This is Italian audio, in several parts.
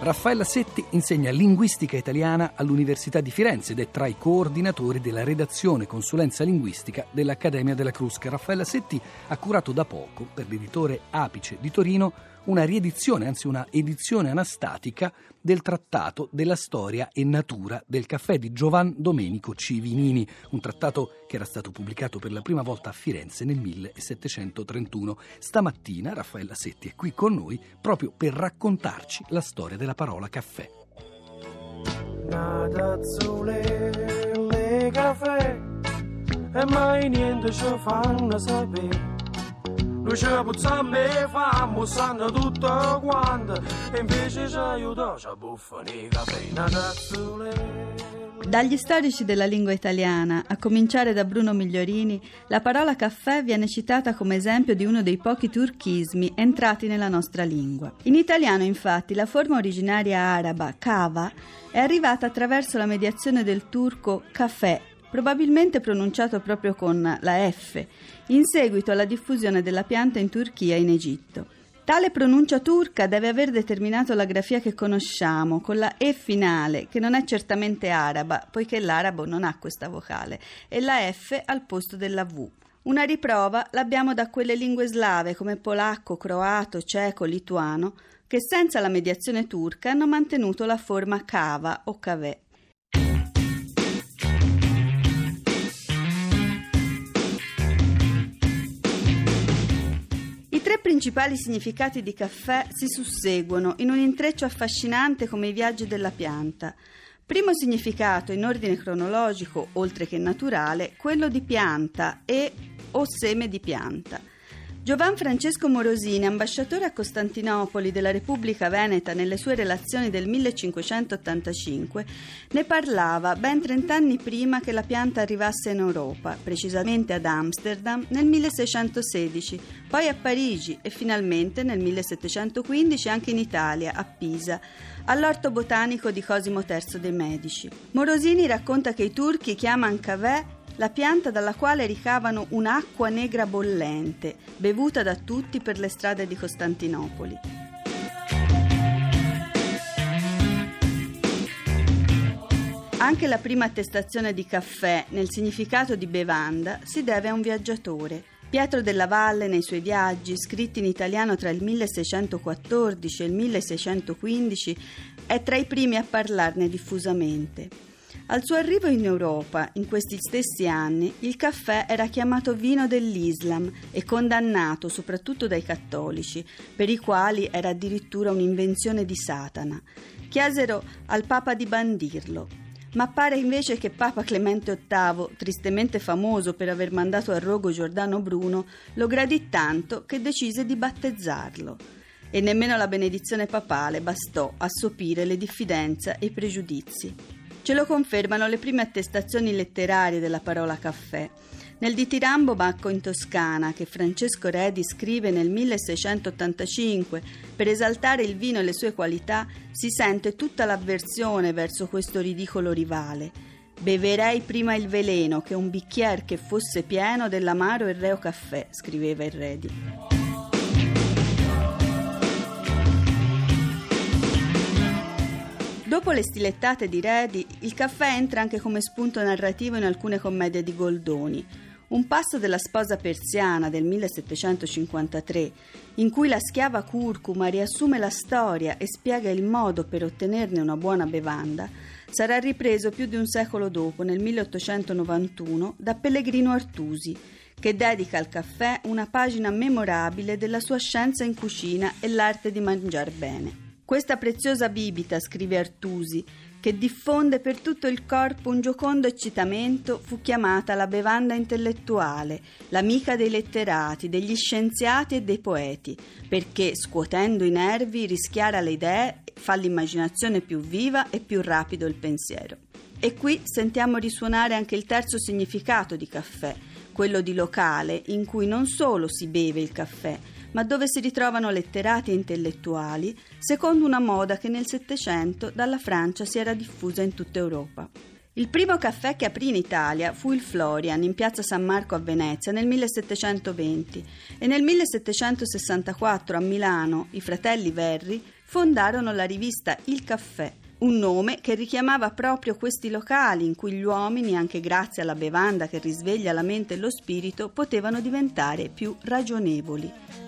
Raffaella Setti insegna linguistica italiana all'Università di Firenze ed è tra i coordinatori della redazione consulenza linguistica dell'Accademia della Crusca. Raffaella Setti ha curato da poco per l'editore Apice di Torino una riedizione, anzi una edizione anastatica del trattato della storia e natura del caffè di Giovan Domenico Civinini, un trattato che era stato pubblicato per la prima volta a Firenze nel 1731. Stamattina Raffaella Setti è qui con noi proprio per raccontarci la storia della parola caffè. Nada azzurre, le caffè, e mai niente ci fanno sapere noi ci puzziamo e famo, sanno tutto quanto, e invece ci aiuta, ci buffano i caffè, dagli storici della lingua italiana, a cominciare da Bruno Migliorini, la parola caffè viene citata come esempio di uno dei pochi turchismi entrati nella nostra lingua. In italiano, infatti, la forma originaria araba, cava, è arrivata attraverso la mediazione del turco caffè, probabilmente pronunciato proprio con la F, in seguito alla diffusione della pianta in Turchia e in Egitto. Tale pronuncia turca deve aver determinato la grafia che conosciamo, con la E finale, che non è certamente araba, poiché l'arabo non ha questa vocale, e la F al posto della V. Una riprova l'abbiamo da quelle lingue slave come polacco, croato, ceco, lituano, che senza la mediazione turca hanno mantenuto la forma cava o cavè. Tre principali significati di caffè si susseguono in un intreccio affascinante come i viaggi della pianta. Primo significato in ordine cronologico, oltre che naturale, quello di pianta e o seme di pianta. Giovan Francesco Morosini, ambasciatore a Costantinopoli della Repubblica Veneta nelle sue relazioni del 1585, ne parlava ben trent'anni prima che la pianta arrivasse in Europa, precisamente ad Amsterdam nel 1616, poi a Parigi e finalmente nel 1715 anche in Italia, a Pisa, all'orto botanico di Cosimo III dei Medici. Morosini racconta che i turchi chiamano cavè la pianta dalla quale ricavano un'acqua negra bollente, bevuta da tutti per le strade di Costantinopoli. Anche la prima attestazione di caffè nel significato di bevanda si deve a un viaggiatore. Pietro della Valle nei suoi viaggi, scritti in italiano tra il 1614 e il 1615, è tra i primi a parlarne diffusamente. Al suo arrivo in Europa, in questi stessi anni, il caffè era chiamato vino dell'Islam e condannato soprattutto dai cattolici, per i quali era addirittura un'invenzione di Satana. Chiesero al Papa di bandirlo, ma pare invece che Papa Clemente VIII, tristemente famoso per aver mandato a rogo Giordano Bruno, lo gradì tanto che decise di battezzarlo. E nemmeno la benedizione papale bastò a sopire le diffidenze e i pregiudizi. Ce lo confermano le prime attestazioni letterarie della parola caffè. Nel ditirambo Bacco in Toscana, che Francesco Redi scrive nel 1685 per esaltare il vino e le sue qualità, si sente tutta l'avversione verso questo ridicolo rivale. Beverei prima il veleno che un bicchier che fosse pieno dell'amaro e reo caffè, scriveva il Redi. Dopo le stilettate di Redi, il caffè entra anche come spunto narrativo in alcune commedie di Goldoni. Un passo della sposa persiana del 1753, in cui la schiava curcuma riassume la storia e spiega il modo per ottenerne una buona bevanda, sarà ripreso più di un secolo dopo, nel 1891, da Pellegrino Artusi, che dedica al caffè una pagina memorabile della sua scienza in cucina e l'arte di mangiar bene. Questa preziosa bibita, scrive Artusi, che diffonde per tutto il corpo un giocondo eccitamento, fu chiamata la bevanda intellettuale, l'amica dei letterati, degli scienziati e dei poeti, perché scuotendo i nervi rischiara le idee, fa l'immaginazione più viva e più rapido il pensiero. E qui sentiamo risuonare anche il terzo significato di caffè, quello di locale, in cui non solo si beve il caffè, ma dove si ritrovano letterati e intellettuali, secondo una moda che nel Settecento dalla Francia si era diffusa in tutta Europa. Il primo caffè che aprì in Italia fu il Florian in piazza San Marco a Venezia nel 1720 e nel 1764 a Milano i fratelli Verri fondarono la rivista Il Caffè, un nome che richiamava proprio questi locali in cui gli uomini, anche grazie alla bevanda che risveglia la mente e lo spirito, potevano diventare più ragionevoli.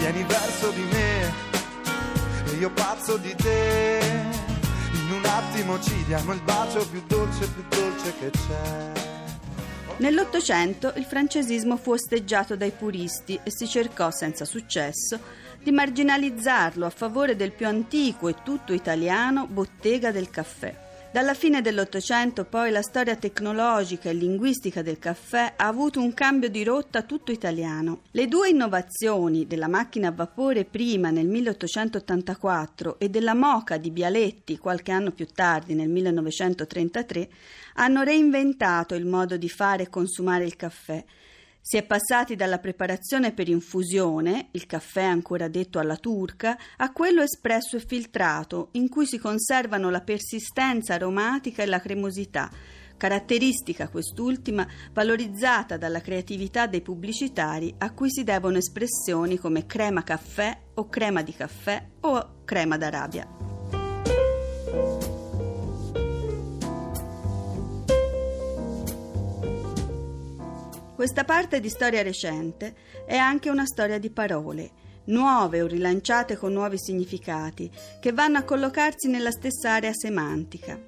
vieni verso di me e io pazzo di te in un attimo ci diamo il bacio più dolce, più dolce che c'è. Nell'Ottocento il francesismo fu osteggiato dai puristi e si cercò, senza successo, di marginalizzarlo a favore del più antico e tutto italiano bottega del caffè. Dalla fine dell'Ottocento poi la storia tecnologica e linguistica del caffè ha avuto un cambio di rotta tutto italiano. Le due innovazioni della macchina a vapore prima nel 1884 e della moca di Bialetti qualche anno più tardi nel 1933 hanno reinventato il modo di fare e consumare il caffè si è passati dalla preparazione per infusione, il caffè ancora detto alla turca, a quello espresso e filtrato, in cui si conservano la persistenza aromatica e la cremosità, caratteristica quest'ultima valorizzata dalla creatività dei pubblicitari a cui si devono espressioni come crema caffè o crema di caffè o crema d'Arabia. Questa parte di storia recente è anche una storia di parole, nuove o rilanciate con nuovi significati, che vanno a collocarsi nella stessa area semantica.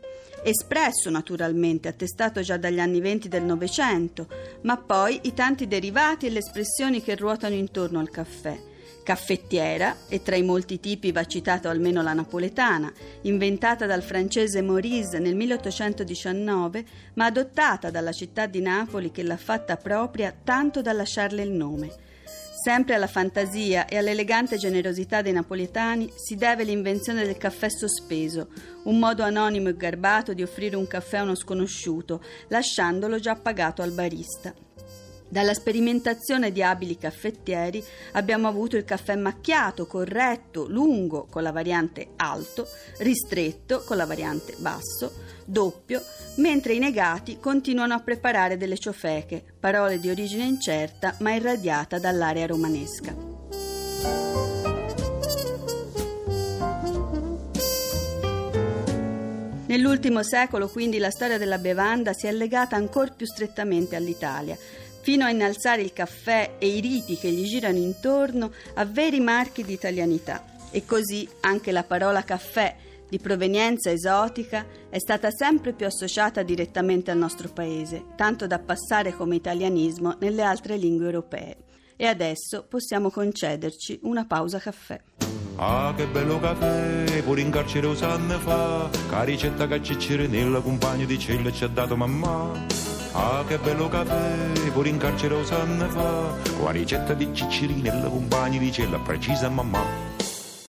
Espresso naturalmente, attestato già dagli anni venti del Novecento, ma poi i tanti derivati e le espressioni che ruotano intorno al caffè caffettiera, e tra i molti tipi va citato almeno la napoletana, inventata dal francese Maurice nel 1819, ma adottata dalla città di Napoli che l'ha fatta propria tanto da lasciarle il nome. Sempre alla fantasia e all'elegante generosità dei napoletani si deve l'invenzione del caffè sospeso, un modo anonimo e garbato di offrire un caffè a uno sconosciuto, lasciandolo già pagato al barista. Dalla sperimentazione di abili caffettieri abbiamo avuto il caffè macchiato, corretto, lungo con la variante alto, ristretto con la variante basso, doppio, mentre i negati continuano a preparare delle ciofeche, parole di origine incerta ma irradiata dall'area romanesca. Nell'ultimo secolo quindi la storia della bevanda si è legata ancora più strettamente all'Italia, fino a innalzare il caffè e i riti che gli girano intorno a veri marchi di italianità. E così anche la parola caffè, di provenienza esotica, è stata sempre più associata direttamente al nostro paese, tanto da passare come italianismo nelle altre lingue europee. E adesso possiamo concederci una pausa caffè. Ah, che bello caffè, pure in carcere usanne fa, che ricetta che ciccire nella compagna di cella ci ha dato mamma. Ah, che bello caffè, pure in carcere usanne fa, con la ricetta di Ciccirini e la compagna di cella precisa mamma.